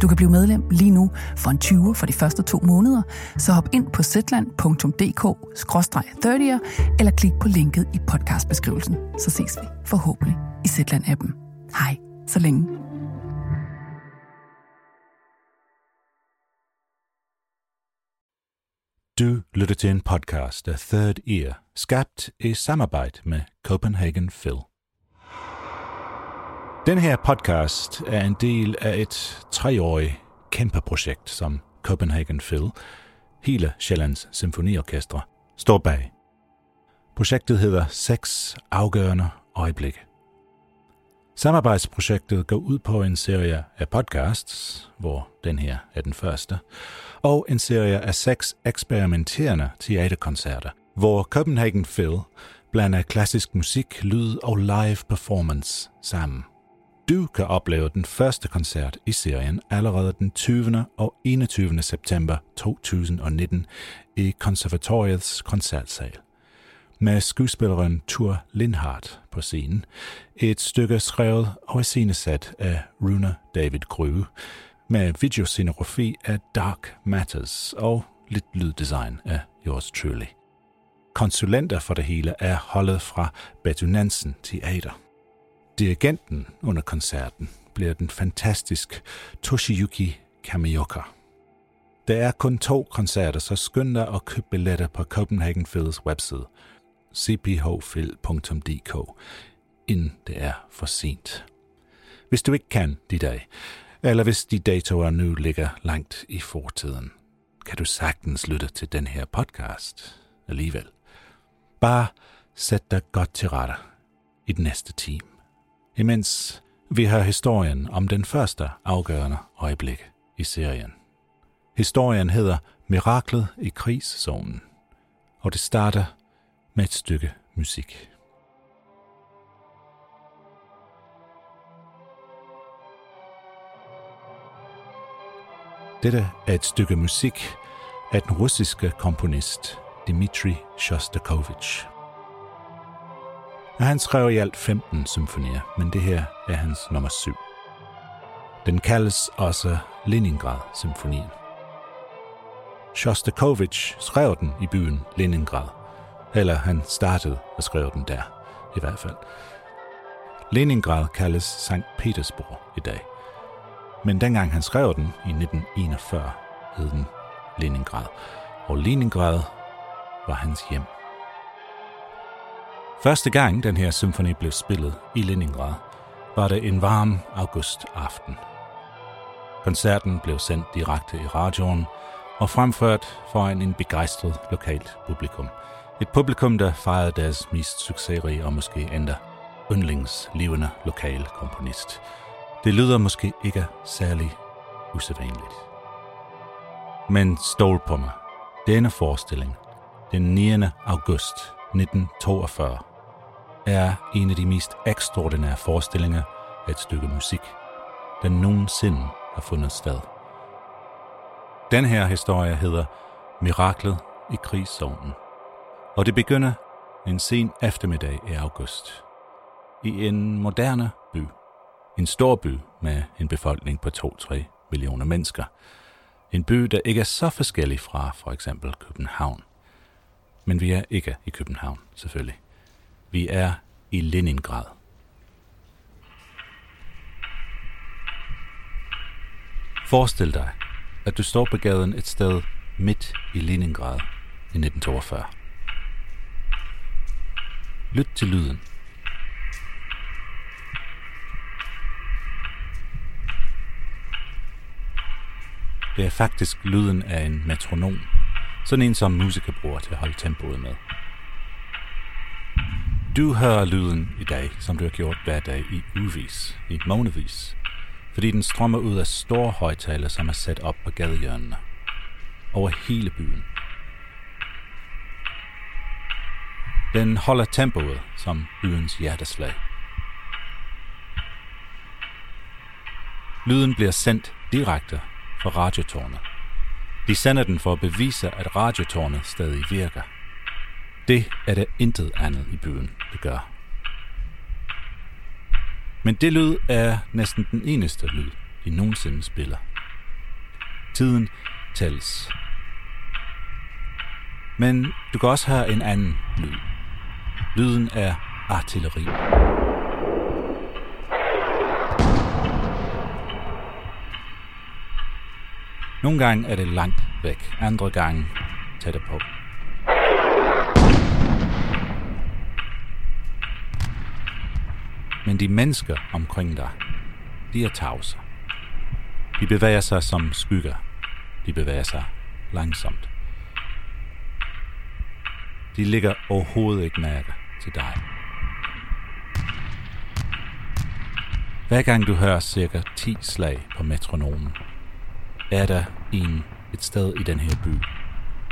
Du kan blive medlem lige nu for en 20 for de første to måneder, så hop ind på zetland.dk-30'er eller klik på linket i podcastbeskrivelsen. Så ses vi forhåbentlig i Zetland-appen. Hej, så længe. Du lytter til en podcast af Third Ear, skabt i samarbejde med Copenhagen Phil. Den her podcast er en del af et treårigt kæmpeprojekt, som Copenhagen Phil, hele Sjællands Symfoniorkestre, står bag. Projektet hedder Seks afgørende øjeblikke. Samarbejdsprojektet går ud på en serie af podcasts, hvor den her er den første, og en serie af seks eksperimenterende teaterkoncerter, hvor Copenhagen Phil blander klassisk musik, lyd og live performance sammen. Du kan opleve den første koncert i serien allerede den 20. og 21. september 2019 i konservatoriets koncertsal. Med skuespilleren Tur Lindhardt på scenen, et stykke skrevet og iscenesat af Runa David Grue, med videoscenografi af Dark Matters og lidt lyddesign af yours truly. Konsulenter for det hele er holdet fra Betty Nansen Teater. Dirigenten under koncerten bliver den fantastisk Toshiyuki Kamioka. Der er kun to koncerter, så skynd dig at købe billetter på Copenhagen Phils webside cphfil.dk, inden det er for sent. Hvis du ikke kan de dag, eller hvis de datoer nu ligger langt i fortiden, kan du sagtens lytte til den her podcast alligevel. Bare sæt dig godt til rette i den næste time imens vi har historien om den første afgørende øjeblik i serien. Historien hedder Miraklet i krigszonen, og det starter med et stykke musik. Dette er et stykke musik af den russiske komponist Dmitri Shostakovich. Han skrev i alt 15 symfonier, men det her er hans nummer 7. Den kaldes også Leningrad-symfonien. Shostakovich skrev den i byen Leningrad, eller han startede at skrive den der, i hvert fald. Leningrad kaldes Sankt Petersborg i dag, men dengang han skrev den i 1941, hed den Leningrad, og Leningrad var hans hjem. Første gang den her symfoni blev spillet i Leningrad, var det en varm augustaften. Koncerten blev sendt direkte i radioen og fremført foran en begejstret lokalt publikum. Et publikum, der fejrede deres mest succesrige og måske endda yndlingslivende lokal komponist. Det lyder måske ikke særlig usædvanligt. Men stol på mig. Denne forestilling, den 9. august 1942, er en af de mest ekstraordinære forestillinger af et stykke musik, der nogensinde har fundet sted. Den her historie hedder Miraklet i krigszonen, og det begynder en sen eftermiddag i august i en moderne by. En stor by med en befolkning på 2-3 millioner mennesker. En by, der ikke er så forskellig fra for eksempel København. Men vi er ikke i København, selvfølgelig. Vi er i Leningrad. Forestil dig, at du står på gaden et sted midt i Leningrad i 1942. Lyt til lyden. Det er faktisk lyden af en metronom. Sådan en, som musikere bruger til at holde tempoet med. Du hører lyden i dag, som du har gjort hver dag i uvis, i månedvis, fordi den strømmer ud af store højtaler, som er sat op på gadehjørnene, over hele byen. Den holder tempoet som byens hjerteslag. Lyden bliver sendt direkte fra radiotårnet. De sender den for at bevise, at radiotårnet stadig virker. Det er det intet andet i byen, det gør. Men det lyd er næsten den eneste lyd, de nogensinde spiller. Tiden tælles. Men du kan også høre en anden lyd. Lyden er artilleri. Nogle gange er det langt væk, andre gange tæt på. Men de mennesker omkring dig, de er tavse. De bevæger sig som skygger. De bevæger sig langsomt. De ligger overhovedet ikke mærke til dig. Hver gang du hører cirka 10 slag på metronomen, er der en et sted i den her by,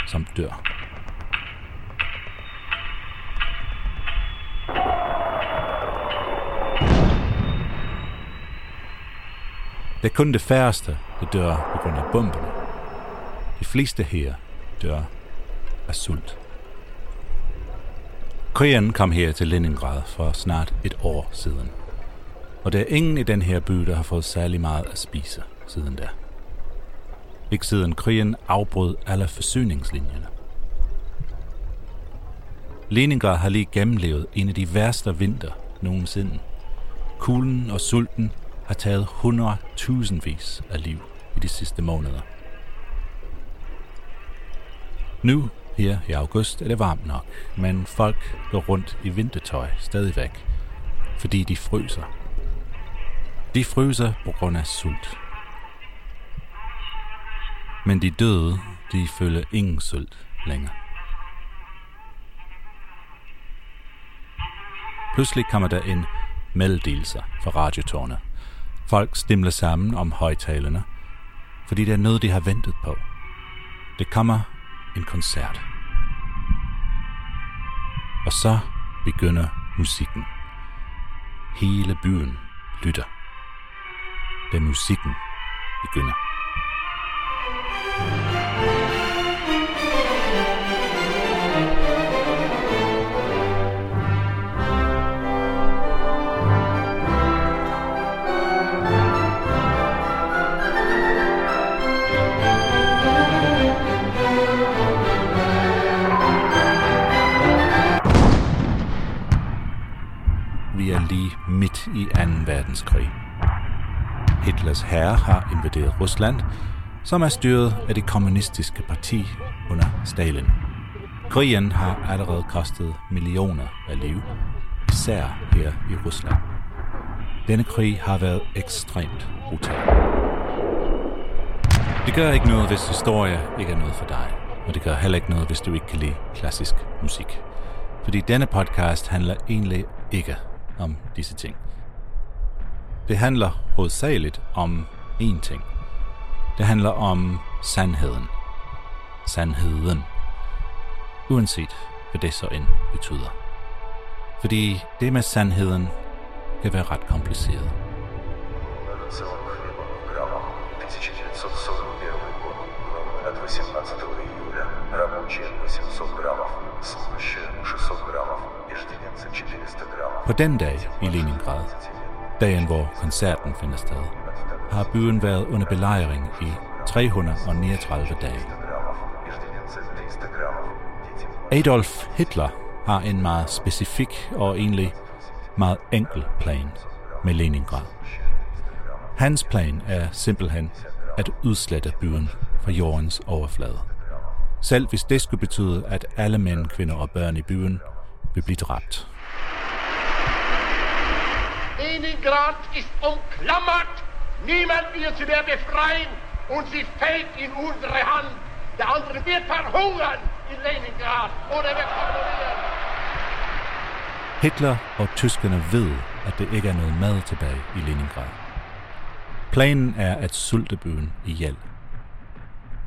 som dør. Det er kun det færreste, der dør på grund af bomberne. De fleste her dør af sult. Krigen kom her til Leningrad for snart et år siden. Og der er ingen i den her by, der har fået særlig meget at spise siden da. Ikke siden krigen afbrød alle forsyningslinjerne. Leningrad har lige gennemlevet en af de værste vinter nogensinde. Kulden og sulten har taget 100.000 vis af liv i de sidste måneder. Nu, her i august, er det varmt nok, men folk går rundt i vintertøj stadigvæk, fordi de fryser. De fryser på grund af sult. Men de døde, de føler ingen sult længere. Pludselig kommer der en meddelelse fra radiotårnet. Folk stimler sammen om højtalerne, fordi det er noget, de har ventet på. Det kommer en koncert. Og så begynder musikken. Hele byen lytter. Da musikken begynder. Midt i 2. verdenskrig. Hitlers herre har invaderet Rusland, som er styret af det kommunistiske parti under Stalin. Krigen har allerede kostet millioner af liv, især her i Rusland. Denne krig har været ekstremt brutal. Det gør ikke noget, hvis historie ikke er noget for dig, og det gør heller ikke noget, hvis du ikke kan lide klassisk musik. Fordi denne podcast handler egentlig ikke om disse ting. Det handler hovedsageligt om én ting – det handler om sandheden. Sandheden. Uanset hvad det så end betyder. Fordi det med sandheden kan være ret kompliceret. På den dag i Leningrad, dagen hvor koncerten finder sted, har byen været under belejring i 339 dage. Adolf Hitler har en meget specifik og egentlig meget enkel plan med Leningrad. Hans plan er simpelthen at udslette byen fra jordens overflade. Selv hvis det skulle betyde, at alle mænd, kvinder og børn i byen vil blive dræbt. Leningrad ist umklammert Niemand wird sie mehr befreien und sie fällt in unsere Hand. Der andere wird verhungern in Leningrad oder wird verhungern. Hitler og tyskerne ved, at det ikke er noget mad tilbage i Leningrad. Planen er at sulte byen ihjel.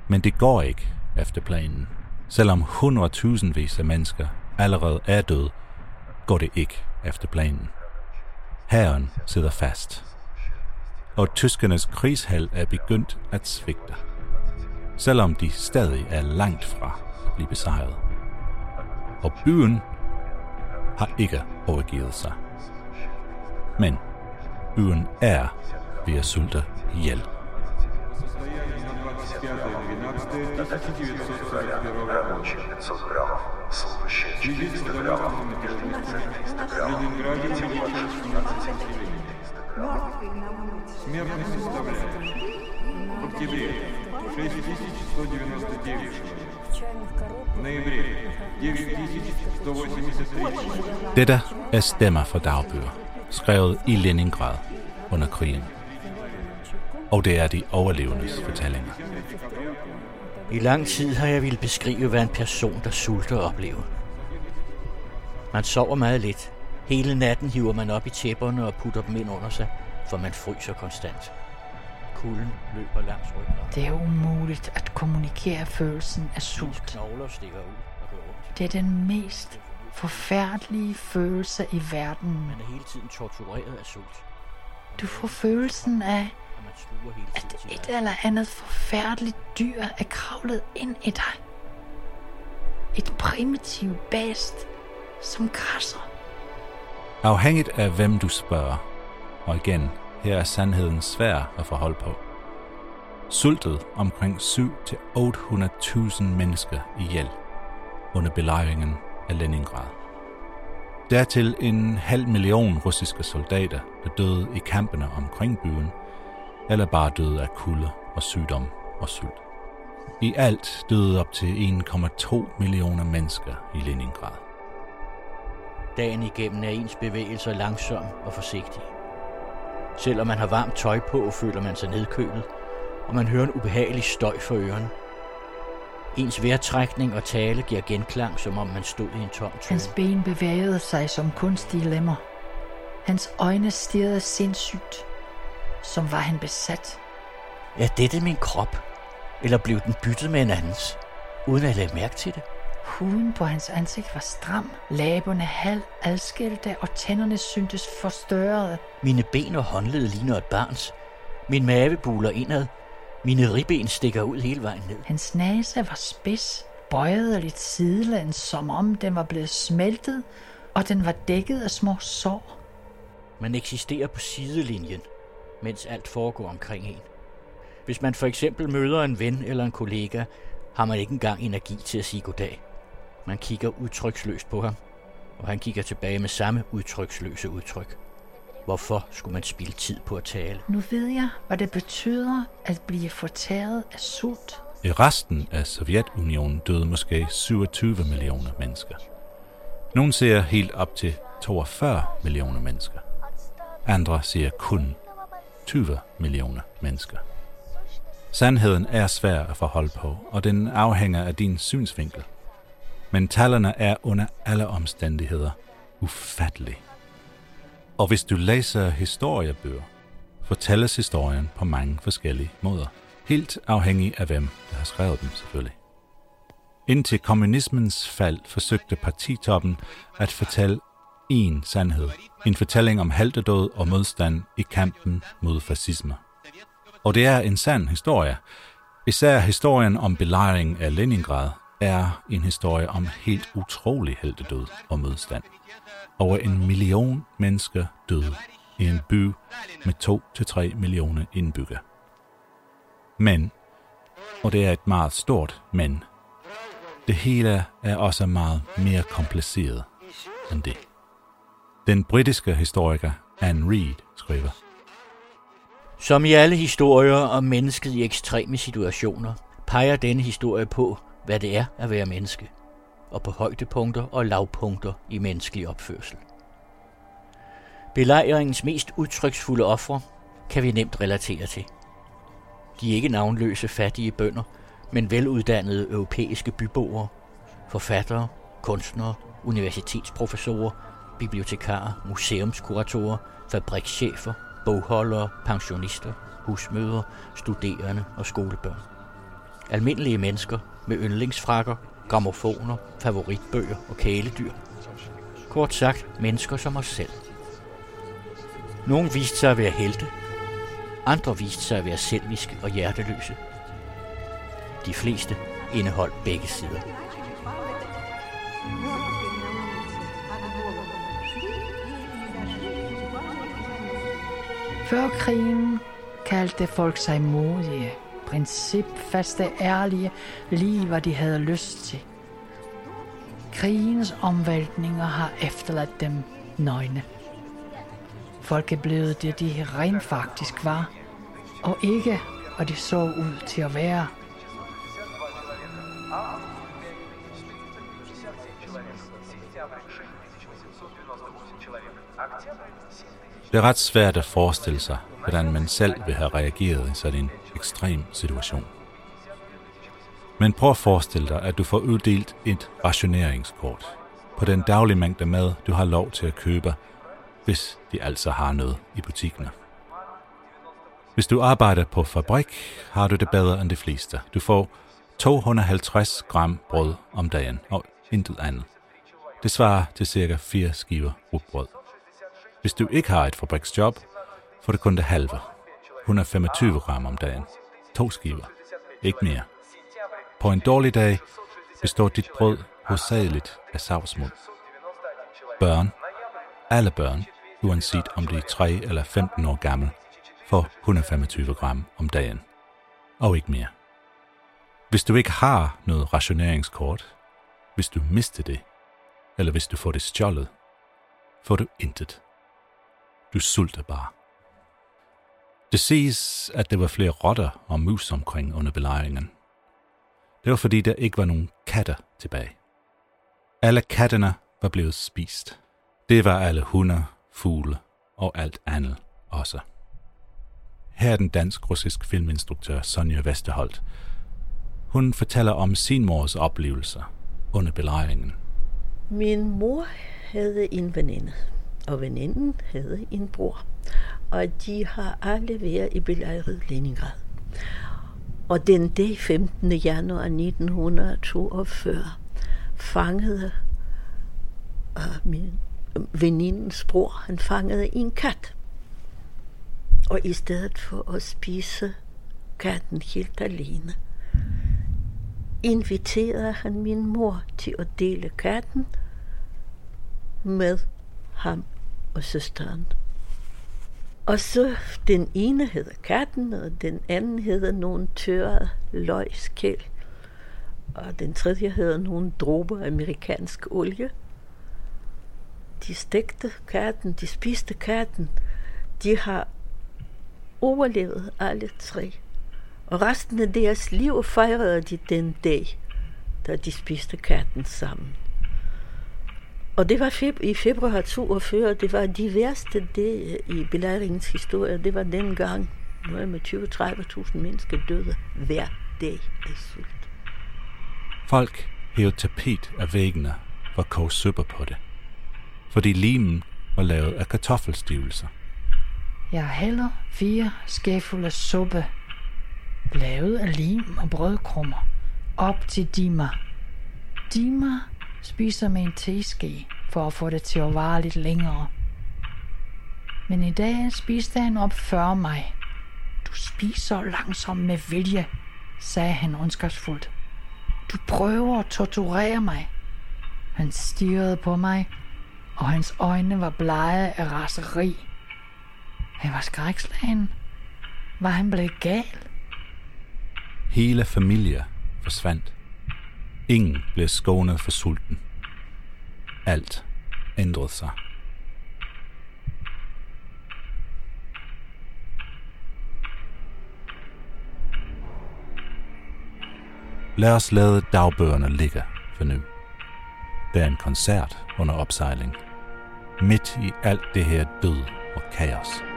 Men det går ikke efter planen, selvom hundredtusindvis af mennesker allerede er død, går det ikke efter planen. Herren sidder fast, og tyskernes krigshal er begyndt at svigte, selvom de stadig er langt fra at blive besejret. Og byen har ikke overgivet sig. Men byen er ved at sulte ihjel. Ленинграде Смертность составляет в октябре 6199 человек, в ноябре 9183 человек. Dette er stemmer fra dagbøger, skrevet i Leningrad under krigen. Og det er de overlevendes fortællinger. I lang tid har jeg ville beskrive, hvad en person, der sulter, oplever. Man sover meget lidt. Hele natten hiver man op i tæpperne og putter dem ind under sig, for man fryser konstant. Kulden løber langs ryggen. Det er umuligt at kommunikere følelsen af sult. knogler stikker ud og ondt. Det er den mest forfærdelige følelse i verden. Man er hele tiden tortureret af sult, Du får følelsen af, at et eller andet forfærdeligt dyr er kravlet ind i dig. Et primitivt bæst, som krasser. Afhængigt af hvem du spørger, og igen, her er sandheden svær at forholde på. Sultet omkring 7-800.000 mennesker ihjel under belejringen af Leningrad. Dertil en halv million russiske soldater, der døde i kampene omkring byen, eller bare døde af kulde og sygdom og sult. I alt døde op til 1,2 millioner mennesker i Leningrad. Dagen igennem er ens bevægelser langsom og forsigtig. Selvom man har varmt tøj på, føler man sig nedkølet, og man hører en ubehagelig støj for ørerne. Ens vejrtrækning og tale giver genklang, som om man stod i en tom tø. Hans ben bevægede sig som kunstige lemmer. Hans øjne stirrede sindssygt, som var han besat. Er dette min krop? Eller blev den byttet med en andens, uden at lade mærke til det? Huden på hans ansigt var stram, læberne halv adskilte, og tænderne syntes forstørrede. Mine ben og håndled ligner et barns. Min mave buler indad. Mine ribben stikker ud hele vejen ned. Hans næse var spids, bøjet og lidt sidelæns, som om den var blevet smeltet, og den var dækket af små sår. Man eksisterer på sidelinjen, mens alt foregår omkring en. Hvis man for eksempel møder en ven eller en kollega, har man ikke engang energi til at sige goddag. Man kigger udtryksløst på ham, og han kigger tilbage med samme udtryksløse udtryk. Hvorfor skulle man spilde tid på at tale? Nu ved jeg, hvad det betyder at blive fortæret af sult. I resten af Sovjetunionen døde måske 27 millioner mennesker. Nogle siger helt op til 42 millioner mennesker. Andre siger kun 20 millioner mennesker. Sandheden er svær at forholde på, og den afhænger af din synsvinkel. Men tallene er under alle omstændigheder ufattelige. Og hvis du læser historiebøger, fortælles historien på mange forskellige måder. Helt afhængig af hvem, der har skrevet dem selvfølgelig. Indtil kommunismens fald forsøgte partitoppen at fortælle én sandhed. En fortælling om heltedød og modstand i kampen mod fascisme. Og det er en sand historie. Især historien om belejringen af Leningrad er en historie om helt utrolig heltedød og modstand. Over en million mennesker døde i en by med 2-3 millioner indbyggere. Men, og det er et meget stort men, det hele er også meget mere kompliceret end det. Den britiske historiker Anne Reid skriver, Som i alle historier om mennesket i ekstreme situationer, peger denne historie på, hvad det er at være menneske, og på højdepunkter og lavpunkter i menneskelig opførsel. Belejringens mest udtryksfulde ofre kan vi nemt relatere til. De er ikke navnløse fattige bønder, men veluddannede europæiske byboere, forfattere, kunstnere, universitetsprofessorer, bibliotekarer, museumskuratorer, fabrikschefer, bogholdere, pensionister, husmødre, studerende og skolebørn. Almindelige mennesker med yndlingsfrakker, gramofoner, favoritbøger og kæledyr. Kort sagt, mennesker som os selv. Nogle viste sig at være helte, andre viste sig at være selviske og hjerteløse. De fleste indeholdt begge sider. Før krigen kaldte folk sig modige, principfaste, ærlige, lige hvad de havde lyst til. Krigens omvæltninger har efterladt dem nøgne. Folk er blevet det, de rent faktisk var, og ikke, hvad de så ud til at være. Det er ret svært at forestille sig, hvordan man selv vil have reageret i sådan en ekstrem situation. Men prøv at forestille dig, at du får uddelt et rationeringskort på den daglige mængde mad, du har lov til at købe, hvis de altså har noget i butikkerne. Hvis du arbejder på fabrik, har du det bedre end de fleste. Du får 250 gram brød om dagen og intet andet. Det svarer til cirka 4 skiver rugbrød. Hvis du ikke har et fabriksjob, får du kun det halve. 125 gram om dagen. To skiver. Ikke mere. På en dårlig dag består dit brød hovedsageligt af savsmuld. Børn, alle børn, uanset om de er 3 eller 15 år gammel, får 125 gram om dagen. Og ikke mere. Hvis du ikke har noget rationeringskort, hvis du mister det, eller hvis du får det stjålet, får du intet. Du sulter bare. Det siges, at der var flere rotter og mus omkring under belejringen. Det var fordi, der ikke var nogen katter tilbage. Alle kattene var blevet spist. Det var alle hunde, fugle og alt andet også. Her er den dansk-russisk filminstruktør Sonja Vesterholt. Hun fortæller om sin mors oplevelser under belejringen. Min mor havde en veninde, og veninden havde en bror. Og de har alle været i belejret Leningrad. Og den dag 15. januar 1942 fangede uh, min øh, venindens bror, han fangede en kat. Og i stedet for at spise katten helt alene, inviterede han min mor til at dele katten med ham og søsteren. Og så den ene hedder katten, og den anden hedder nogle tørrede løgskæl. Og den tredje hedder nogle dråber amerikansk olie. De stegte katten, de spiste katten. De har overlevet alle tre. Og resten af deres liv fejrede de den dag, da de spiste katten sammen. Og det var feb- i februar 42, det var de værste dage i belejringens historie. Det var den gang, nu er med 20-30.000 mennesker døde hver dag af sult. Folk hævde tapet af væggene for at koge suppe på det, fordi limen var lavet af kartoffelstivelse. Jeg hælder fire skæfulde suppe, lavet af lim og brødkrummer, op til Dima. Dima spiser med en teske for at få det til at vare lidt længere. Men i dag spiste han op før mig. Du spiser langsomt med vilje, sagde han ondskabsfuldt. Du prøver at torturere mig. Han stirrede på mig, og hans øjne var blege af raseri. Han var skrækslagen. Var han blevet gal? Hele familier forsvandt. Ingen blev skånet for sulten. Alt ændrede sig. Lad os lade dagbøgerne ligge for nu. Der er en koncert under opsejling. Midt i alt det her død og kaos.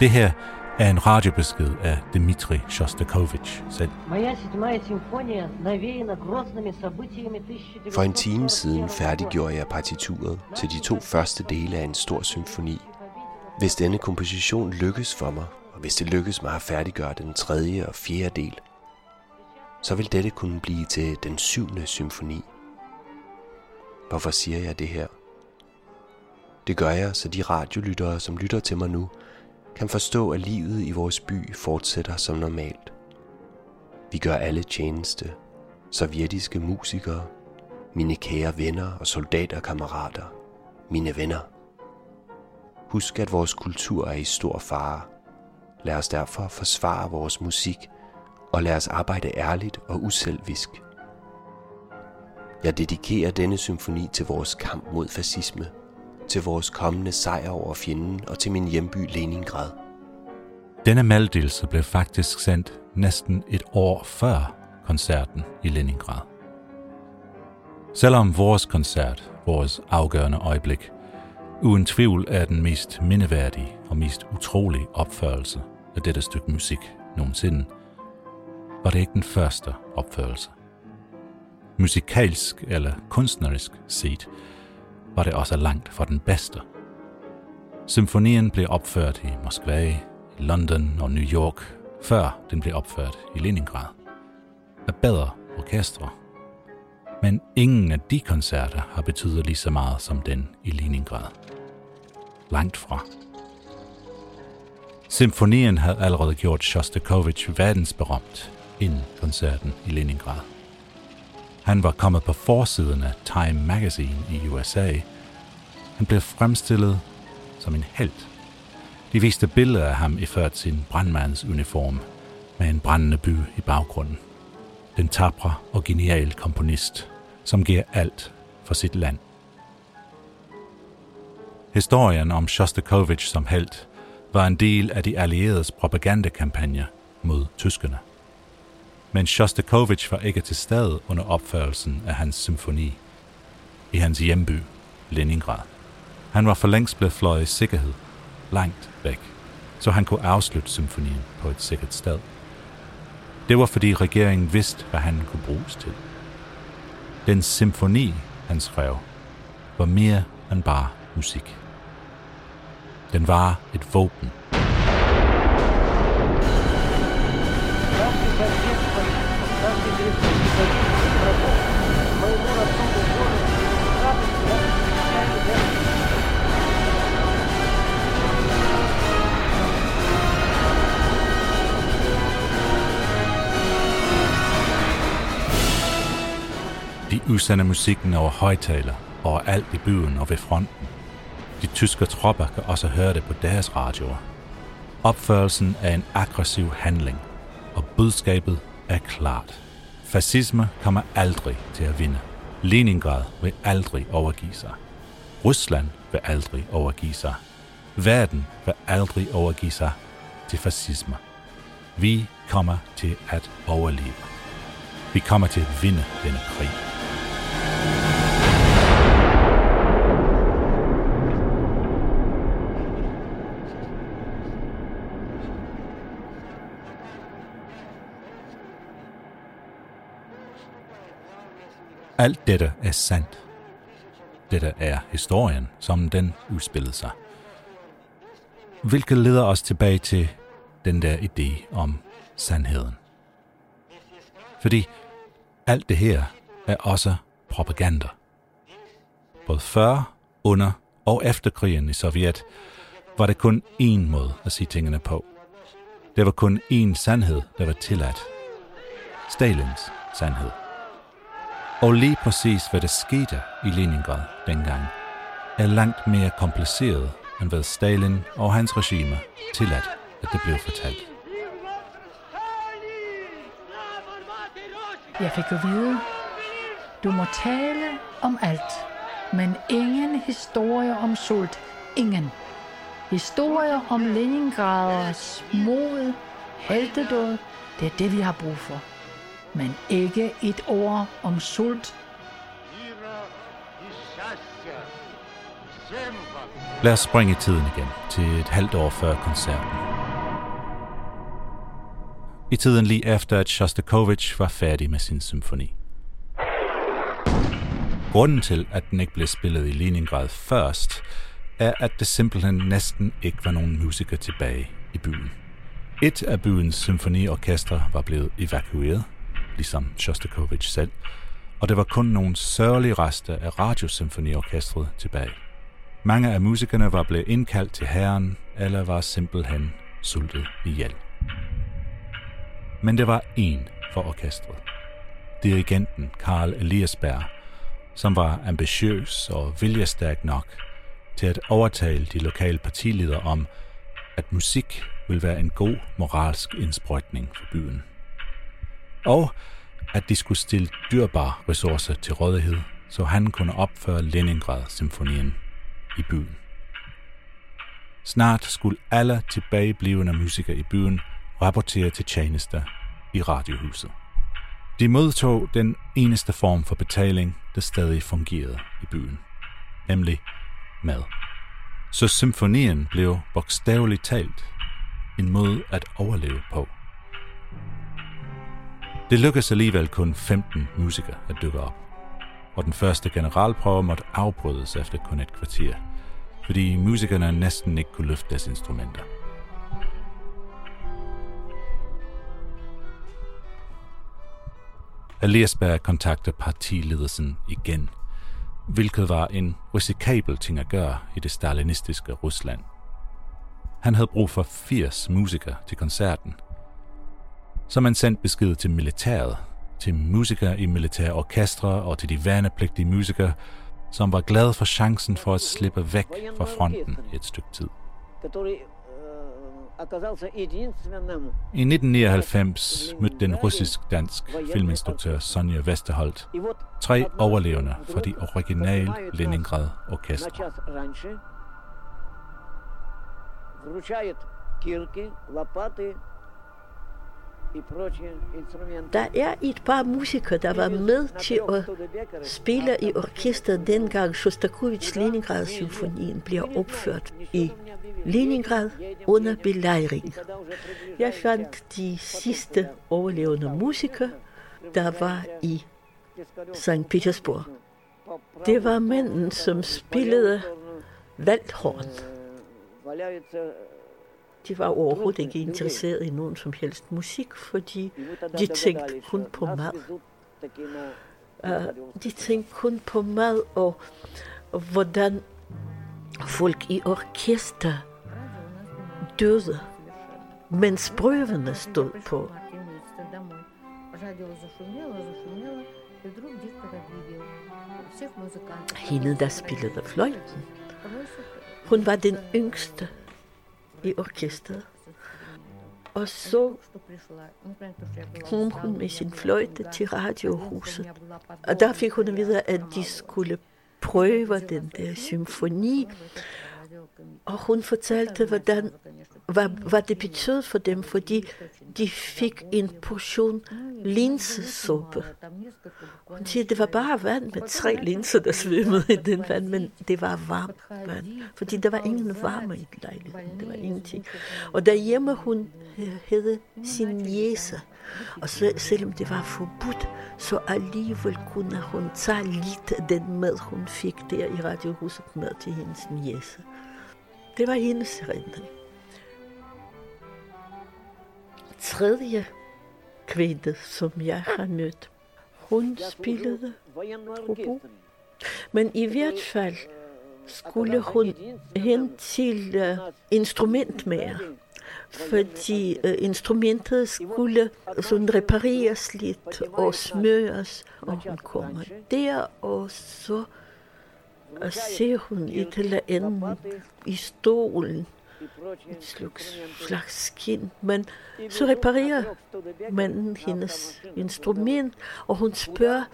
Det her er en radiobesked af Dmitri Shostakovich selv. For en time siden færdiggjorde jeg partituret til de to første dele af en stor symfoni. Hvis denne komposition lykkes for mig, og hvis det lykkes mig at færdiggøre den tredje og fjerde del, så vil dette kunne blive til den syvende symfoni. Hvorfor siger jeg det her? Det gør jeg, så de radiolyttere, som lytter til mig nu, kan forstå, at livet i vores by fortsætter som normalt. Vi gør alle tjeneste. Sovjetiske musikere, mine kære venner og soldaterkammerater, mine venner. Husk, at vores kultur er i stor fare. Lad os derfor forsvare vores musik, og lad os arbejde ærligt og uselvisk. Jeg dedikerer denne symfoni til vores kamp mod fascisme, til vores kommende sejr over fjenden og til min hjemby Leningrad. Denne meddelelse blev faktisk sendt næsten et år før koncerten i Leningrad. Selvom vores koncert, vores afgørende øjeblik, uden tvivl er den mest mindeværdige og mest utrolige opførelse af dette stykke musik nogensinde, var det ikke den første opførelse. Musikalsk eller kunstnerisk set var det også langt fra den bedste. Symfonien blev opført i Moskva, London og New York, før den blev opført i Leningrad. Af bedre orkestre. Men ingen af de koncerter har betydet lige så meget som den i Leningrad. Langt fra. Symfonien havde allerede gjort Shostakovich verdensberømt inden koncerten i Leningrad. Han var kommet på forsiden af Time Magazine i USA. Han blev fremstillet som en helt. De viste billeder af ham iført sin brandmandsuniform med en brændende by i baggrunden. Den tabre og genial komponist, som giver alt for sit land. Historien om Shostakovich som helt var en del af de allieredes propagandakampagne mod tyskerne. Men Shostakovich var ikke til stede under opførelsen af hans symfoni i hans hjemby, Leningrad. Han var for længst blevet fløjet i sikkerhed, langt væk, så han kunne afslutte symfonien på et sikkert sted. Det var fordi regeringen vidste, hvad han kunne bruges til. Den symfoni, han skrev, var mere end bare musik. Den var et våben. Udsender musikken over højtaler overalt i byen og ved fronten. De tyske tropper kan også høre det på deres radioer. Opførelsen er en aggressiv handling, og budskabet er klart. Fascisme kommer aldrig til at vinde. Leningrad vil aldrig overgive sig. Rusland vil aldrig overgive sig. Verden vil aldrig overgive sig til fascisme. Vi kommer til at overleve. Vi kommer til at vinde denne krig. Alt dette er sandt. Dette er historien, som den udspillede sig. Hvilket leder os tilbage til den der idé om sandheden. Fordi alt det her er også propaganda. Både før, under og efter krigen i Sovjet var det kun én måde at sige tingene på. Det var kun én sandhed, der var tilladt. Stalins sandhed. Og lige præcis hvad der skete i Leningrad dengang, er langt mere kompliceret end hvad Stalin og hans regime tilladt, at det blev fortalt. Jeg fik at vide, du må tale om alt, men ingen historier om sult. Ingen. Historier om Leningraders mod, heltedåd, det er det, vi har brug for. Men ikke et ord om sult. Lad os springe i tiden igen til et halvt år før koncerten. I tiden lige efter, at Shostakovich var færdig med sin symfoni. Grunden til, at den ikke blev spillet i Leningrad først, er, at det simpelthen næsten ikke var nogen musikere tilbage i byen. Et af byens symfoniorkestre var blevet evakueret, ligesom Shostakovich selv, og der var kun nogle sørgelige rester af radiosymfoniorkestret tilbage. Mange af musikerne var blevet indkaldt til herren, eller var simpelthen sultet ihjel. Men der var en for orkestret. Dirigenten Karl Eliasberg, som var ambitiøs og viljestærk nok til at overtale de lokale partiledere om, at musik vil være en god moralsk indsprøjtning for byen. Og at de skulle stille dyrbare ressourcer til rådighed, så han kunne opføre Leningrad-symfonien i byen. Snart skulle alle tilbageblivende musikere i byen rapportere til tjenester i radiohuset. De modtog den eneste form for betaling, der stadig fungerede i byen, nemlig mad. Så symfonien blev bogstaveligt talt en måde at overleve på. Det lykkedes alligevel kun 15 musikere at dykke op, og den første generalprøve måtte afbrydes efter kun et kvarter, fordi musikerne næsten ikke kunne løfte deres instrumenter. Eliasberg kontakter partiledelsen igen, hvilket var en risikabel ting at gøre i det stalinistiske Rusland. Han havde brug for 80 musikere til koncerten, så man sendte besked til militæret, til musikere i militære orkestre og til de værnepligtige musikere, som var glade for chancen for at slippe væk fra fronten i et stykke tid. I 1999 mødte den russisk-dansk filminstruktør Sonja Vesterholt tre overlevende fra de originale Leningrad orkestre. Der er et par musikere, der var med til at spille i orkestret dengang Shostakovich Leningrad symfonien bliver opført i Leningrad under belejring. Jeg fandt de sidste overlevende musikere, der var i St. Petersburg. Det var mænden, som spillede valthorn. De var overhovedet ikke interesseret i nogen som helst musik, fordi de tænkte kun på mad. De tænkte kun på mad og, hvordan folk i orkester døde, mens prøvene stod på. Hende, der spillede fløjten, hun var den yngste i orkestret. Og så kom hun med sin fløjte til radiohuset. Og der fik hun at vide, at de skulle prøve den der symfoni. Og hun fortalte, hvordan, hvad, hvad det betød for dem, fordi de fik en portion linsesuppe. Hun siger, det var bare vand med tre linser, der svømmede i den vand, men det var varmt vand, fordi der var ingen varme i lejligheden, det var ingenting. Og derhjemme hun havde sin jæse, og så, selvom det var forbudt, så alligevel kunne hun tage lidt af den mad, hun fik der i radiohuset med til hendes jæse. Det var hendes erindring. Tredje kvinde, som jeg har mødt, hun spillede hobo. Men i hvert fald skulle hun hen til uh, instrumentmager, fordi uh, instrumentet skulle sådan repareres lidt og smøres, og hun kommer der, og så ser hun et eller andet i stolen, slags, slags skin, men så reparerer manden hendes instrument, og hun spørger,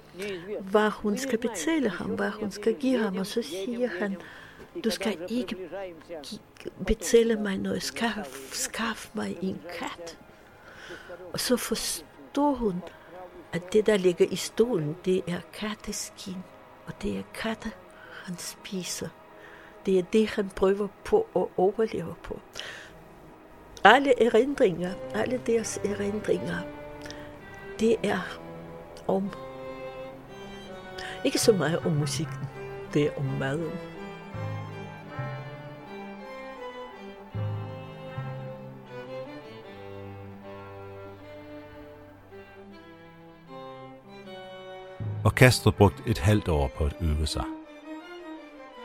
hvad hun skal betale ham, hvad hun skal give ham, og så siger han, du skal ikke betale mig noget, skaff, skaff mig en kat. Og så forstår hun, at det, der ligger i stolen, det er katteskin, og det er katte, han spiser. Det er det, han prøver på at overleve på. Alle erindringer, alle deres erindringer, det er om, ikke så meget om musikken, det er om maden. Orkestret brugte et halvt år på at øve sig.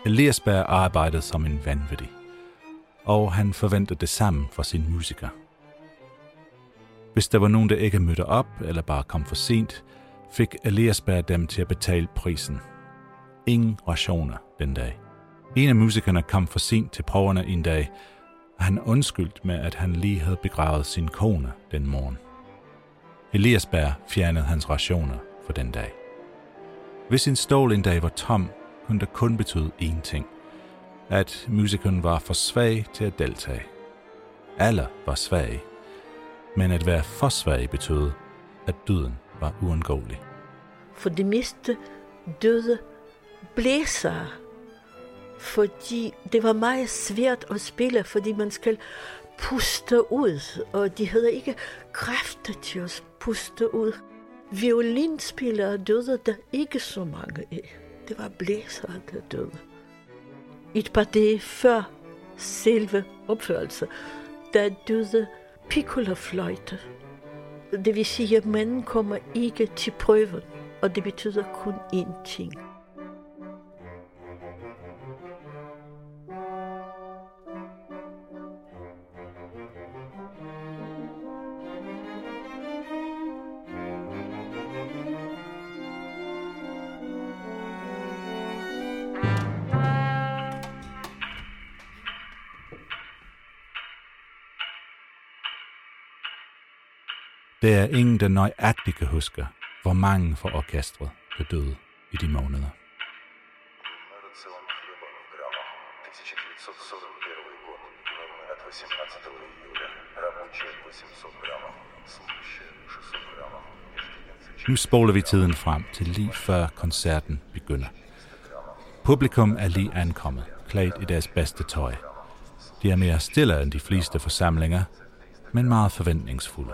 Eliasberg arbejdede som en vanvittig, og han forventede det samme fra sin musiker. Hvis der var nogen, der ikke mødte op eller bare kom for sent, fik Eliasberg dem til at betale prisen. Ingen rationer den dag. En af musikerne kom for sent til prøverne en dag, og han undskyldte med, at han lige havde begravet sin kone den morgen. Eliasberg fjernede hans rationer for den dag. Hvis en stol en dag var tom, kunne der kun betød én ting. At musikeren var for svag til at deltage. Alle var svage. Men at være for svag betød, at døden var uundgåelig. For det meste døde blæser, fordi det var meget svært at spille, fordi man skal puste ud, og de havde ikke kræfter til at puste ud. Violinspillere døde der ikke så mange af. Det var blæseren, der døde. Et par dage før selve opførelse, der døde piccolofløjte. Det vil sige, at manden kommer ikke til prøven, og det betyder kun én ting. Der er ingen, der nøjagtigt kan huske, hvor mange fra orkestret blev døde i de måneder. Nu spoler vi tiden frem til lige før koncerten begynder. Publikum er lige ankommet, klædt i deres bedste tøj. De er mere stille end de fleste forsamlinger, men meget forventningsfulde.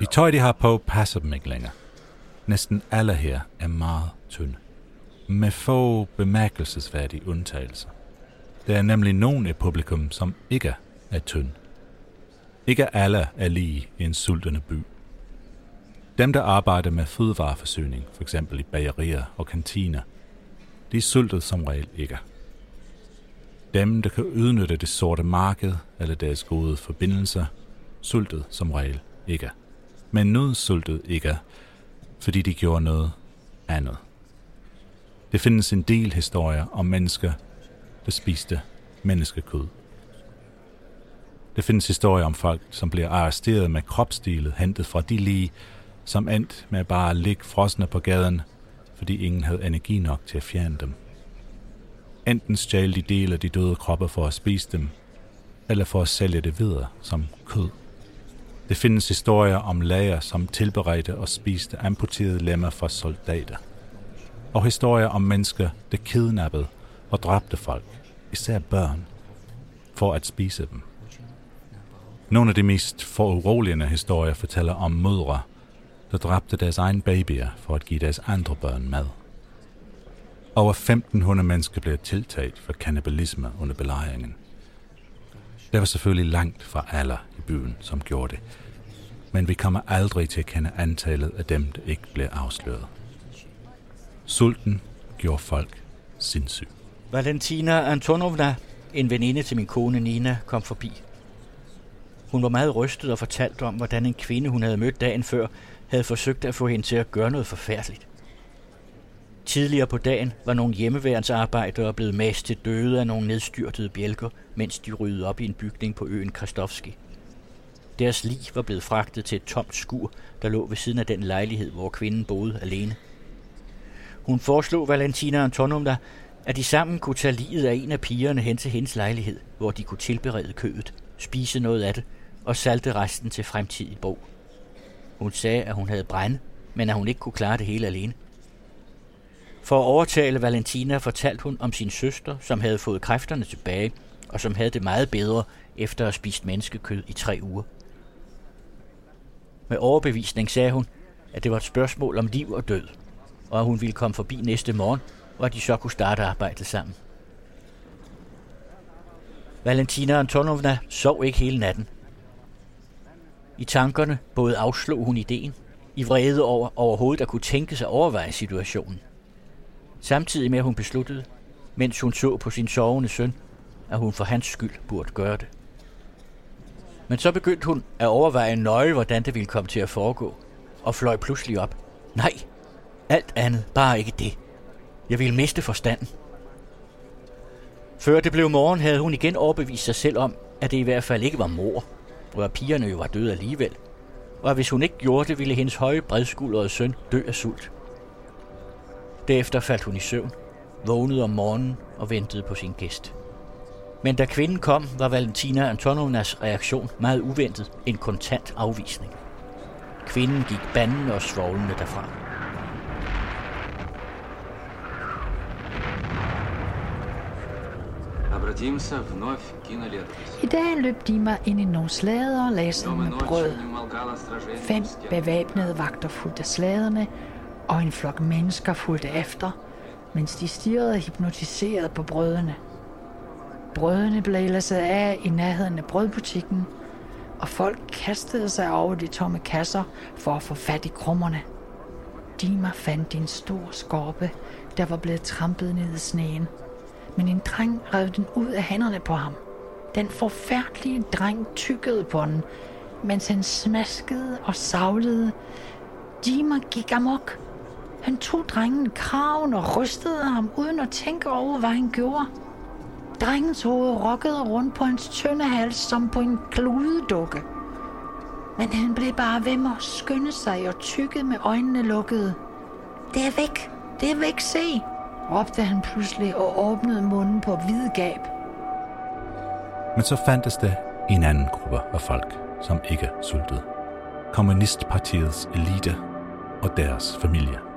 De tøj, de har på, passer dem ikke længere. Næsten alle her er meget tynde. Med få bemærkelsesværdige undtagelser. Der er nemlig nogen i publikum, som ikke er tynde. Ikke alle er lige i en sultende by. Dem, der arbejder med fødevareforsyning, f.eks. i bagerier og kantiner, de er sultet som regel ikke. Dem, der kan udnytte det sorte marked eller deres gode forbindelser, sultet som regel ikke. Men nødsultede ikke, fordi de gjorde noget andet. Det findes en del historier om mennesker, der spiste menneskekød. Det findes historier om folk, som bliver arresteret med kropsdelet hentet fra de lige, som endte med bare at ligge frosne på gaden, fordi ingen havde energi nok til at fjerne dem. Enten stjal de dele af de døde kroppe for at spise dem, eller for at sælge det videre som kød. Det findes historier om læger, som tilberedte og spiste amputerede lemmer fra soldater. Og historier om mennesker, der kidnappede og dræbte folk, især børn, for at spise dem. Nogle af de mest foruroligende historier fortæller om mødre, der dræbte deres egen babyer for at give deres andre børn mad. Over 1500 mennesker blev tiltalt for kannibalisme under belejringen. Der var selvfølgelig langt fra alle byen, som gjorde det. Men vi kommer aldrig til at kende antallet af dem, der ikke blev afsløret. Sulten gjorde folk sindssyge. Valentina Antonovna, en veninde til min kone Nina, kom forbi. Hun var meget rystet og fortalte om, hvordan en kvinde, hun havde mødt dagen før, havde forsøgt at få hende til at gøre noget forfærdeligt. Tidligere på dagen var nogle hjemmeværensarbejdere blevet mast til døde af nogle nedstyrtede bjælker, mens de ryddede op i en bygning på øen Kristovski. Deres lig var blevet fragtet til et tomt skur, der lå ved siden af den lejlighed, hvor kvinden boede alene. Hun foreslog Valentina Antonovna, at de sammen kunne tage livet af en af pigerne hen til hendes lejlighed, hvor de kunne tilberede kødet, spise noget af det og salte resten til fremtidig brug. Hun sagde, at hun havde brænde, men at hun ikke kunne klare det hele alene. For at overtale Valentina fortalte hun om sin søster, som havde fået kræfterne tilbage, og som havde det meget bedre efter at have spist menneskekød i tre uger. Med overbevisning sagde hun, at det var et spørgsmål om liv og død, og at hun ville komme forbi næste morgen, og at de så kunne starte arbejdet sammen. Valentina Antonovna sov ikke hele natten. I tankerne både afslog hun ideen, i vrede over overhovedet at kunne tænke sig overveje situationen. Samtidig med at hun besluttede, mens hun så på sin sovende søn, at hun for hans skyld burde gøre det. Men så begyndte hun at overveje nøje, hvordan det ville komme til at foregå, og fløj pludselig op. Nej, alt andet, bare ikke det. Jeg ville miste forstanden. Før det blev morgen, havde hun igen overbevist sig selv om, at det i hvert fald ikke var mor, og at pigerne jo var døde alligevel. Og at hvis hun ikke gjorde det, ville hendes høje, bredskuldrede søn dø af sult. Derefter faldt hun i søvn, vågnede om morgenen og ventede på sin gæst. Men da kvinden kom, var Valentina Antonovnas reaktion meget uventet en kontant afvisning. Kvinden gik banden og svoglende derfra. I dag løb de ind i nogle slader og lagde sig med brød. Fem bevæbnede vagter fulgte sladerne, og en flok mennesker fulgte efter, mens de stirrede hypnotiseret på brødene – Brødene blev læsset af i nærheden af brødbutikken, og folk kastede sig over de tomme kasser for at få fat i krummerne. Dima fandt en stor skorpe, der var blevet trampet ned i sneen. Men en dreng rev den ud af hænderne på ham. Den forfærdelige dreng tykkede på den, mens han smaskede og savlede. Dima gik amok. Han tog drengen kraven og rystede ham uden at tænke over, hvad han gjorde. Drengens hoved rokkede rundt på hans tynde hals som på en kludedukke. Men han blev bare ved med at skynde sig og tykkede med øjnene lukkede. Det er væk! Det er væk, se! råbte han pludselig og åbnede munden på hvid gab. Men så fandtes det en anden gruppe af folk, som ikke sultede. Kommunistpartiets elite og deres familie.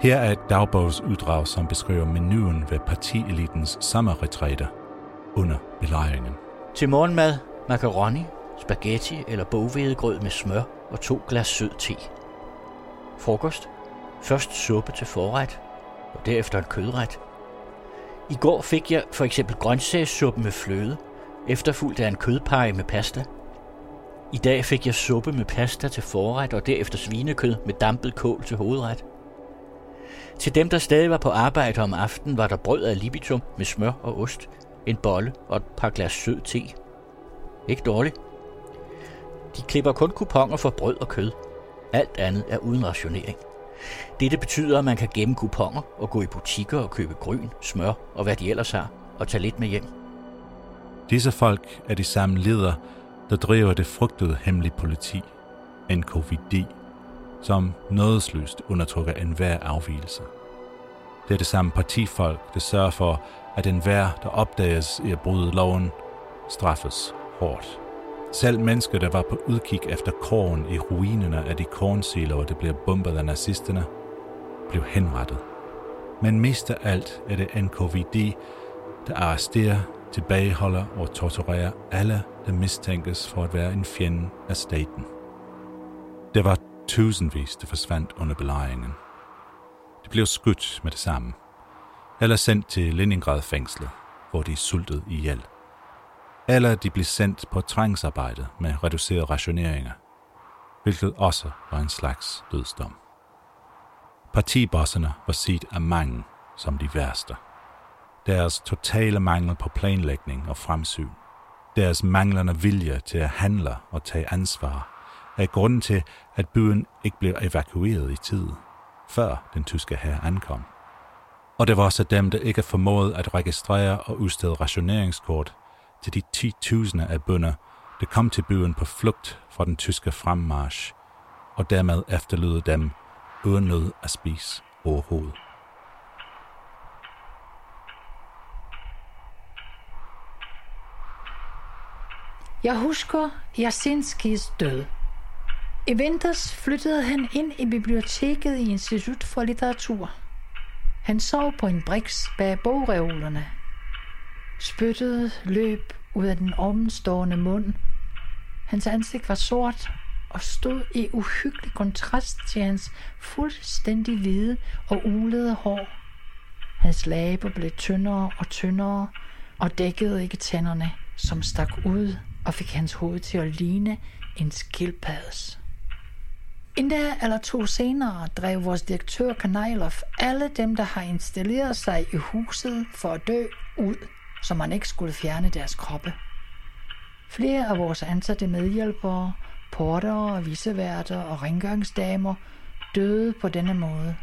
Her er et dagbogsuddrag, som beskriver menuen ved partielitens sommerretræter under belejringen. Til morgenmad, macaroni, spaghetti eller boghvedegrød med smør og to glas sød te. Frokost. Først suppe til forret, og derefter en kødret. I går fik jeg for eksempel grøntsagssuppe med fløde, efterfulgt af en kødpej med pasta. I dag fik jeg suppe med pasta til forret og derefter svinekød med dampet kål til hovedret. Til dem, der stadig var på arbejde om aftenen, var der brød af libitum med smør og ost, en bolle og et par glas sød te. Ikke dårligt. De klipper kun kuponer for brød og kød. Alt andet er uden rationering. Dette betyder, at man kan gemme kuponer og gå i butikker og købe grøn, smør og hvad de ellers har, og tage lidt med hjem. Disse folk er de samme ledere, der driver det frygtede hemmelige politi, NKVD, som nådesløst undertrykker enhver afvielse. Det er det samme partifolk, der sørger for, at enhver, der opdages i at bryde loven, straffes hårdt. Selv mennesker, der var på udkig efter korn i ruinerne af de kornsiloer, der blev bombet af nazisterne, blev henrettet. Men mest af alt er det NKVD, der arresterer, tilbageholder og torturerer alle, der mistænkes for at være en fjende af staten. Der var tusindvis, der forsvandt under belejringen. De blev skudt med det samme, eller sendt til Leningrad-fængslet, hvor de sultede ihjel. Eller de blev sendt på trængsarbejde med reducerede rationeringer, hvilket også var en slags dødsdom. Partibosserne var set af mange som de værste. Deres totale mangel på planlægning og fremsyn, deres manglende vilje til at handle og tage ansvar, er grunden til, at byen ikke blev evakueret i tid, før den tyske hær ankom. Og det var også dem, der ikke formåede at registrere og udstede rationeringskort til de 10.000 af bønder, der kom til byen på flugt fra den tyske fremmarsch, og dermed efterlod dem uden noget at spise overhovedet. Jeg husker Jasinskis død. I vinters flyttede han ind i biblioteket i Institut for Litteratur. Han sov på en briks bag bogreolerne. Spyttet løb ud af den ovenstående mund. Hans ansigt var sort og stod i uhyggelig kontrast til hans fuldstændig hvide og ulede hår. Hans læber blev tyndere og tyndere og dækkede ikke tænderne, som stak ud og fik hans hoved til at ligne en skildpaddes. En dag eller to senere drev vores direktør Kanajlov alle dem, der har installeret sig i huset for at dø, ud, så man ikke skulle fjerne deres kroppe. Flere af vores ansatte medhjælpere, portere viseværter og rengøringsdamer døde på denne måde.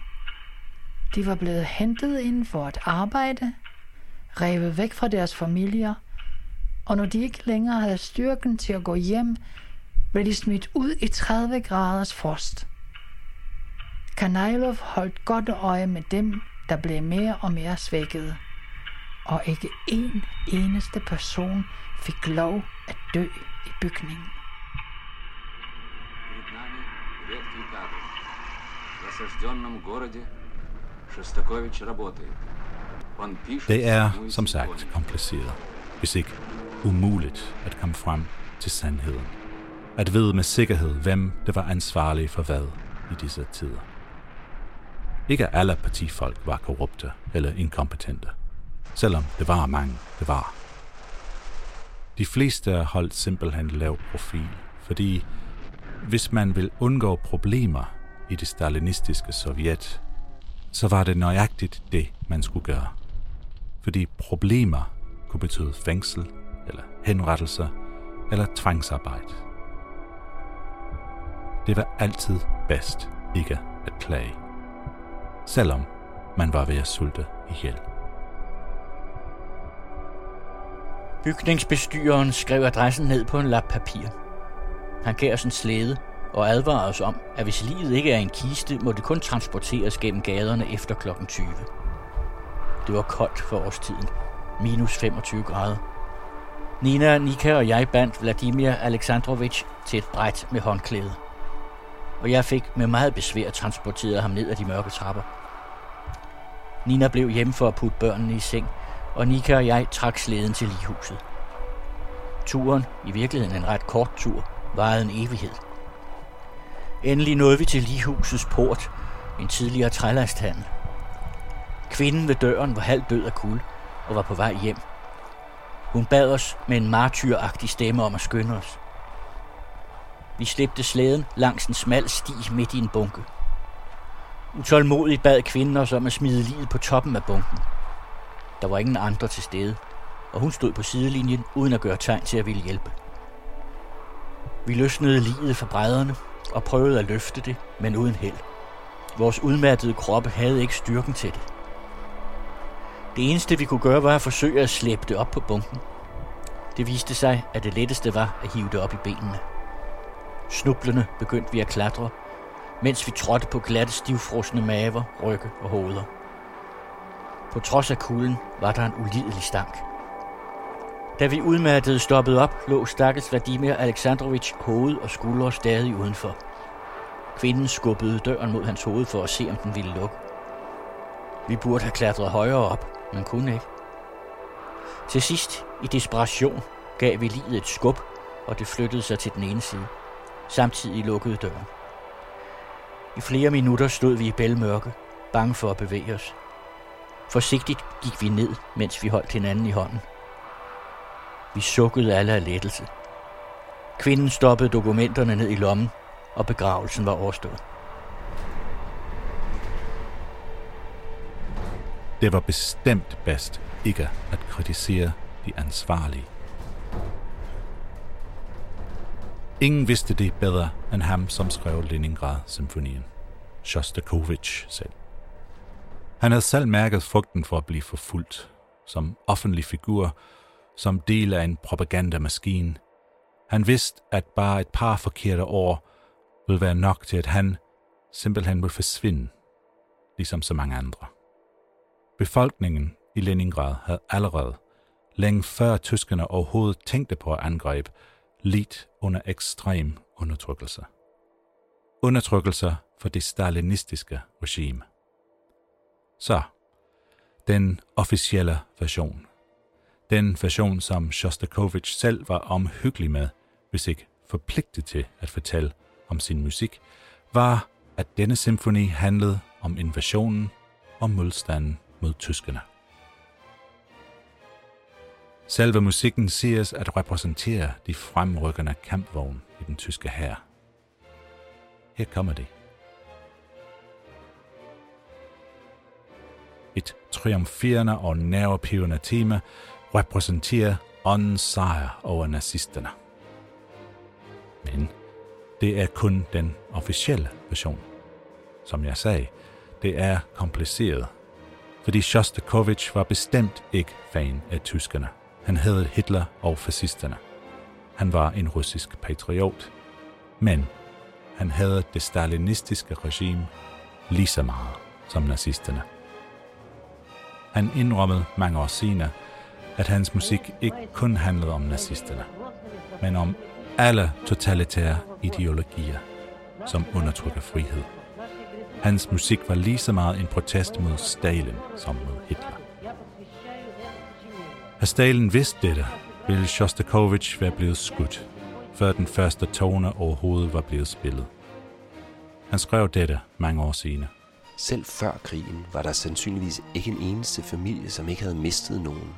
De var blevet hentet ind for at arbejde, revet væk fra deres familier, og når de ikke længere havde styrken til at gå hjem, blev de smidt ud i 30 graders frost. Kanailov holdt godt øje med dem, der blev mere og mere svækkede. Og ikke en eneste person fik lov at dø i bygningen. Det er, som sagt, kompliceret, hvis ikke umuligt at komme frem til sandheden. At vide med sikkerhed, hvem det var ansvarlig for hvad i disse tider. Ikke alle partifolk var korrupte eller inkompetente, selvom det var mange, det var. De fleste holdt simpelthen lav profil, fordi hvis man vil undgå problemer i det stalinistiske Sovjet, så var det nøjagtigt det, man skulle gøre. Fordi problemer kunne betyde fængsel, eller henrettelser, eller tvangsarbejde. Det var altid bedst ikke at klage, selvom man var ved at sulte ihjel. Bygningsbestyreren skrev adressen ned på en lap papir. Han gav os en slæde og advarede os om, at hvis livet ikke er en kiste, må det kun transporteres gennem gaderne efter kl. 20. Det var koldt for årstiden. Minus 25 grader. Nina, Nika og jeg bandt Vladimir Alexandrovich til et bræt med håndklæde. Og jeg fik med meget besvær transporteret ham ned ad de mørke trapper. Nina blev hjemme for at putte børnene i seng, og Nika og jeg trak slæden til ligehuset. Turen, i virkeligheden en ret kort tur, varede en evighed. Endelig nåede vi til ligehusets port, en tidligere trælasthandel. Kvinden ved døren var halvt død af kul og var på vej hjem. Hun bad os med en martyragtig stemme om at skynde os. Vi slæbte slæden langs en smal sti midt i en bunke. Utålmodigt bad kvinden os om at smide livet på toppen af bunken. Der var ingen andre til stede, og hun stod på sidelinjen uden at gøre tegn til at ville hjælpe. Vi løsnede livet fra brædderne og prøvede at løfte det, men uden held. Vores udmattede kroppe havde ikke styrken til det. Det eneste vi kunne gøre var at forsøge at slæbe det op på bunken. Det viste sig, at det letteste var at hive det op i benene. Snublende begyndte vi at klatre, mens vi trådte på glatte, stivfrosne maver, rygge og hoveder. På trods af kulden var der en ulidelig stank. Da vi udmattede stoppede op, lå stakkels Vladimir Alexandrovich hoved og skuldre stadig udenfor. Kvinden skubbede døren mod hans hoved for at se, om den ville lukke. Vi burde have klatret højere op, men kunne ikke. Til sidst, i desperation, gav vi livet et skub, og det flyttede sig til den ene side. Samtidig lukkede døren. I flere minutter stod vi i bælmørke, bange for at bevæge os. Forsigtigt gik vi ned, mens vi holdt hinanden i hånden. Vi sukkede alle af lettelse. Kvinden stoppede dokumenterne ned i lommen, og begravelsen var overstået. Det var bestemt bedst ikke at kritisere de ansvarlige. Ingen vidste det bedre end ham, som skrev Leningrad-symfonien. Shostakovich selv. Han havde selv mærket frugten for at blive forfulgt, som offentlig figur, som del af en propagandamaskine. Han vidste, at bare et par forkerte år ville være nok til, at han simpelthen ville forsvinde, ligesom så mange andre. Befolkningen i Leningrad havde allerede, længe før tyskerne overhovedet tænkte på at angribe, lidt under ekstrem undertrykkelse. Undertrykkelse for det stalinistiske regime. Så, den officielle version. Den version, som Shostakovich selv var omhyggelig med, hvis ikke forpligtet til at fortælle om sin musik, var, at denne symfoni handlede om invasionen og modstanden mod tyskerne. Selve musikken siges at repræsentere de fremrykkende kampvogne i den tyske hær. her kommer de. Et triumferende og nervepivende tema repræsenterer åndens sejr over nazisterne. Men det er kun den officielle version. Som jeg sagde, det er kompliceret, fordi Shostakovich var bestemt ikke fan af tyskerne. Han havde Hitler og fascisterne. Han var en russisk patriot, men han havde det stalinistiske regime lige så meget som nazisterne. Han indrømmede mange år senere, at hans musik ikke kun handlede om nazisterne, men om alle totalitære ideologier, som undertrykker frihed. Hans musik var lige så meget en protest mod Stalin som mod Hitler. Har Stalin vidst dette, ville Shostakovich være blevet skudt, før den første tone overhovedet var blevet spillet. Han skrev dette mange år senere. Selv før krigen var der sandsynligvis ikke en eneste familie, som ikke havde mistet nogen.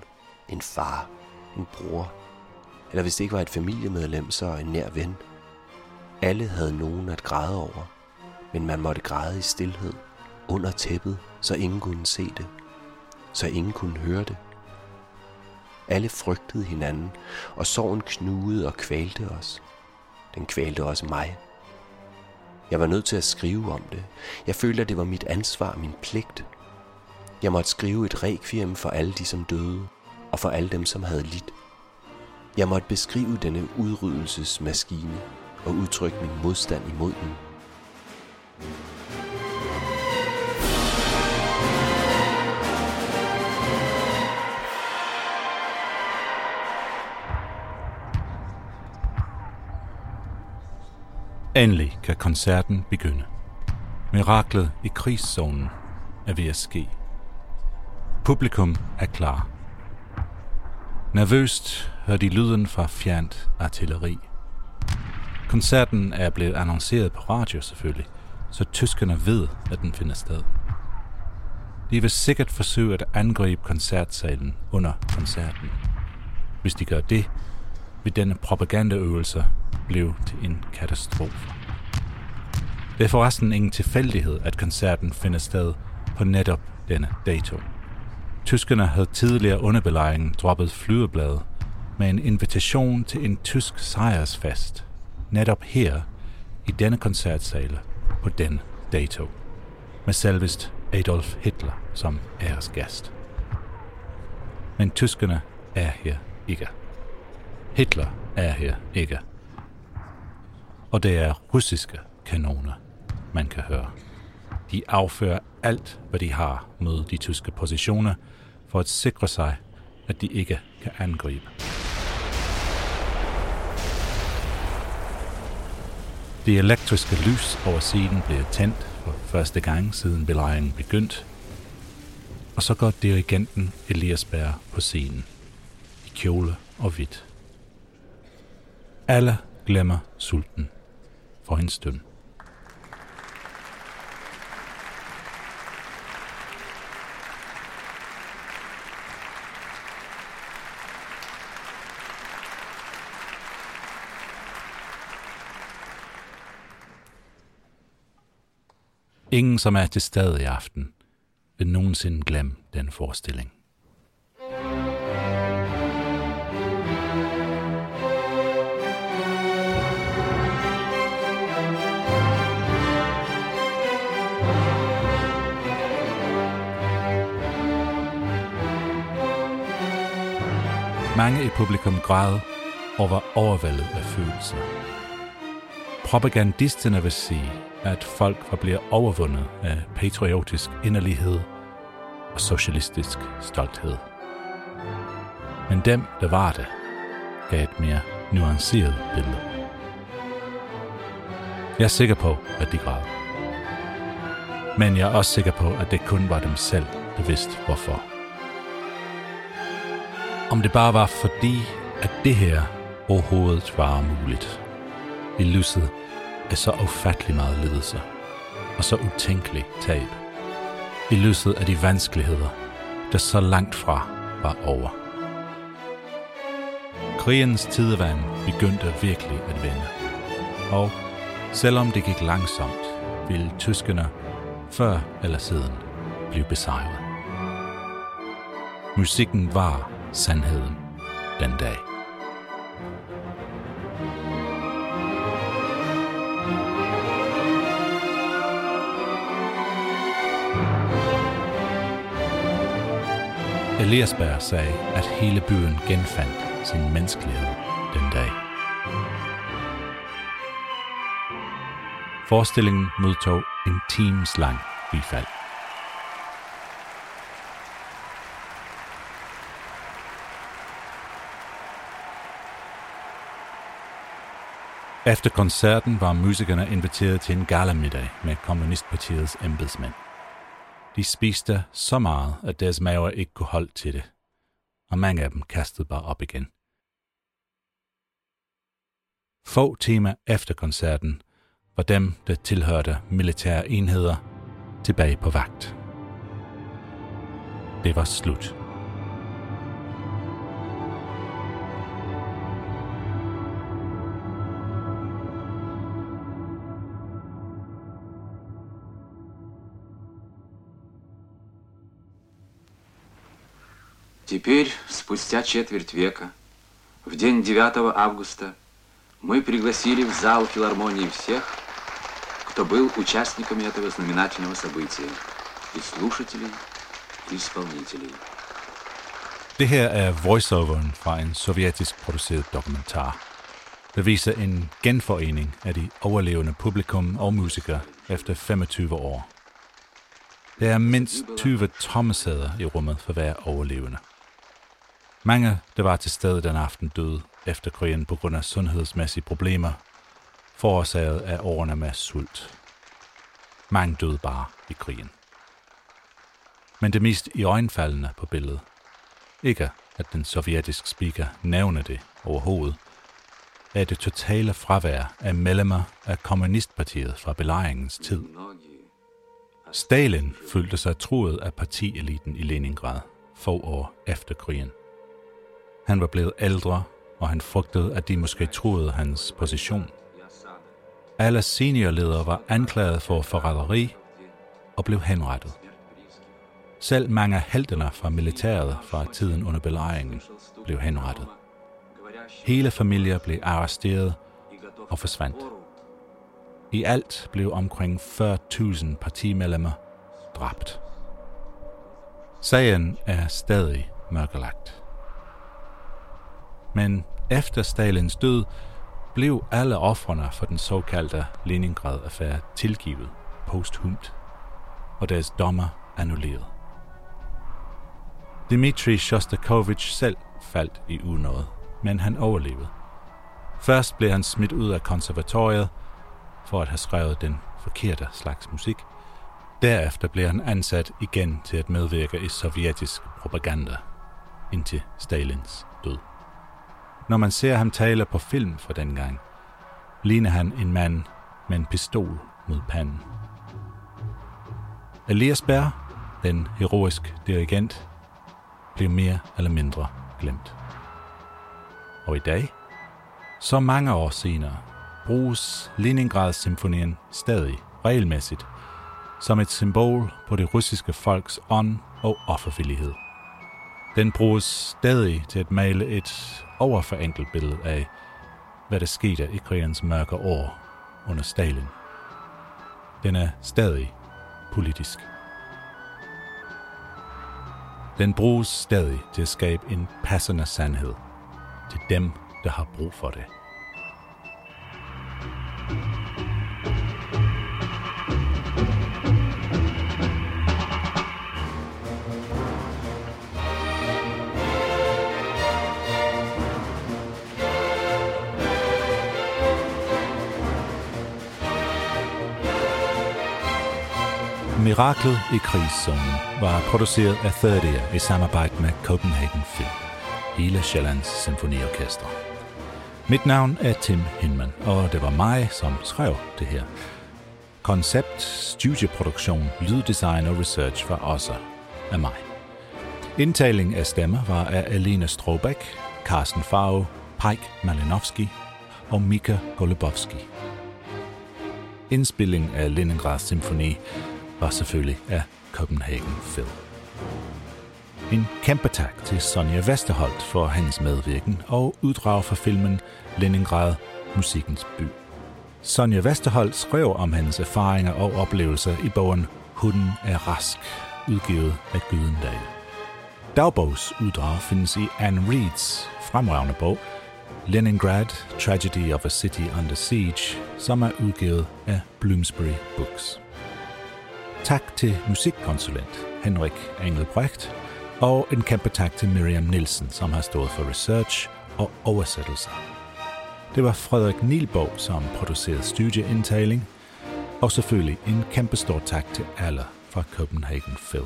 En far, en bror, eller hvis det ikke var et familiemedlem, så en nær ven. Alle havde nogen at græde over, men man måtte græde i stillhed, under tæppet, så ingen kunne se det, så ingen kunne høre det. Alle frygtede hinanden, og sorgen knugede og kvalte os. Den kvalte også mig. Jeg var nødt til at skrive om det. Jeg følte, at det var mit ansvar, min pligt. Jeg måtte skrive et requiem for alle de, som døde, og for alle dem, som havde lidt. Jeg måtte beskrive denne udryddelsesmaskine og udtrykke min modstand imod den. Endelig kan koncerten begynde. Miraklet i krigszonen er ved at ske. Publikum er klar. Nervøst hører de lyden fra fjernt artilleri. Koncerten er blevet annonceret på radio selvfølgelig, så tyskerne ved, at den finder sted. De vil sikkert forsøge at angribe koncertsalen under koncerten. Hvis de gør det, vil denne propagandaøvelse blev til en katastrofe. Det er forresten ingen tilfældighed, at koncerten finder sted på netop denne dato. Tyskerne havde tidligere under belejringen droppet flyveblade med en invitation til en tysk sejrsfest, netop her i denne koncertsale på den dato, med selvest Adolf Hitler som æresgæst. Men tyskerne er her ikke. Hitler er her ikke. Og det er russiske kanoner, man kan høre. De affører alt, hvad de har mod de tyske positioner, for at sikre sig, at de ikke kan angribe. Det elektriske lys over scenen bliver tændt for første gang siden belejringen begyndte, og så går dirigenten Elias Bær på scenen i kjole og hvidt. Alle glemmer sulten for hendes støtte. Ingen, som er til stede i aften, vil nogensinde glemme den forestilling. Mange i publikum græd og var overvældet af følelser. Propagandisterne vil sige, at folk var blevet overvundet af patriotisk inderlighed og socialistisk stolthed. Men dem, der var det, gav et mere nuanceret billede. Jeg er sikker på, at de græd. Men jeg er også sikker på, at det kun var dem selv, der vidste hvorfor. Om det bare var fordi, at det her overhovedet var muligt. I lyset af så ufattelig meget lidelse og så utænkelig tab. I lyset af de vanskeligheder, der så langt fra var over. Krigens tidevand begyndte virkelig at vende. Og Selvom det gik langsomt, ville tyskerne før eller siden blive besejret. Musikken var sandheden den dag. Eliasberg sagde, at hele byen genfandt sin menneskelighed den dag. Forestillingen modtog en times lang bifald. Efter koncerten var musikerne inviteret til en galamiddag med Kommunistpartiets embedsmænd. De spiste så meget, at deres maver ikke kunne holde til det, og mange af dem kastede bare op igen. Få timer efter koncerten var dem, der tilhørte militære enheder, tilbage på vagt. Det var slut. Теперь, спустя четверть века, в день 9 августа, мы пригласили в зал филармонии всех, кто был участниками этого знаменательного события, и slушателей, и исполнителей. Det her er voiceoveren fra en sovjetisk produceret dokumentar, der viser en genforening af de overlevende publikum og musikere efter 25 år. Der er mindst 20 tomme sæder i rummet for hver overlevende. Mange, der var til stede den aften, døde efter krigen på grund af sundhedsmæssige problemer, forårsaget af årene med sult. Mange døde bare i krigen. Men det mest i øjenfaldende på billedet, ikke at den sovjetiske speaker nævner det overhovedet, er det totale fravær af medlemmer af kommunistpartiet fra belejringens tid. Stalin følte sig truet af partieliten i Leningrad få år efter krigen. Han var blevet ældre, og han frygtede, at de måske troede hans position. Alle seniorledere var anklaget for forræderi og blev henrettet. Selv mange af heltene fra militæret fra tiden under belejringen blev henrettet. Hele familier blev arresteret og forsvandt. I alt blev omkring 40.000 partimedlemmer dræbt. Sagen er stadig mørkelagt. Men efter Stalins død blev alle offrene for den såkaldte Leningrad-affære tilgivet posthumt, og deres dommer annulleret. Dmitri Shostakovich selv faldt i unåde, men han overlevede. Først blev han smidt ud af konservatoriet for at have skrevet den forkerte slags musik. Derefter blev han ansat igen til at medvirke i sovjetisk propaganda indtil Stalins død. Når man ser ham tale på film for den gang, ligner han en mand med en pistol mod panden. Elias Bær, den heroisk dirigent, blev mere eller mindre glemt. Og i dag, så mange år senere, bruges Leningrad-symfonien stadig regelmæssigt som et symbol på det russiske folks ånd og offervillighed. Den bruges stadig til at male et overforenkelt billede af, hvad der skete i krigens mørke år under Stalin. Den er stadig politisk. Den bruges stadig til at skabe en passende sandhed til dem, der har brug for det. Miraklet i krigszonen var produceret af 30 i samarbejde med Copenhagen Film, hele Sjællands Symfoniorkester. Mit navn er Tim Hinman, og det var mig, som skrev det her. Koncept, studieproduktion, lyddesign og research var også af mig. Indtaling af stemmer var af Alina Strobæk, Carsten Farve, Pike Malinowski og Mika Golubowski. indspilling af Leningrad Symfoni var selvfølgelig af Copenhagen Phil. En kæmpe tak til Sonja Vesterholt for hans medvirken og uddrag fra filmen Leningrad, musikkens by. Sonja Vesterholt skrev om hans erfaringer og oplevelser i bogen Hunden er rask, udgivet af Gydendal. Dagbogsuddrag findes i Anne Reeds fremragende bog Leningrad, Tragedy of a City Under Siege, som er udgivet af Bloomsbury Books. Tak til musikkonsulent Henrik Engelbrecht, og en kæmpe tak til Miriam Nielsen, som har stået for research og oversættelser. Det var Frederik Nilbo, som producerede studieindtaling, og selvfølgelig en kæmpe stor tak til alle fra Copenhagen Phil.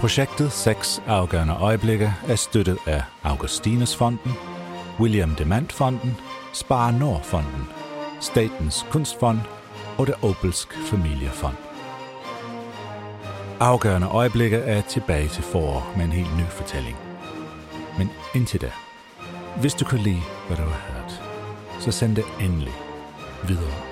Projektet 6 afgørende øjeblikke er støttet af Augustinus Fonden, William Demand Fonden, Spar Nordfonden, Statens Kunstfond og det Opelsk Familiefond. Afgørende øjeblikke er tilbage til forår med en helt ny fortælling. Men indtil da, hvis du kan lide, hvad du har hørt, så send det endelig videre.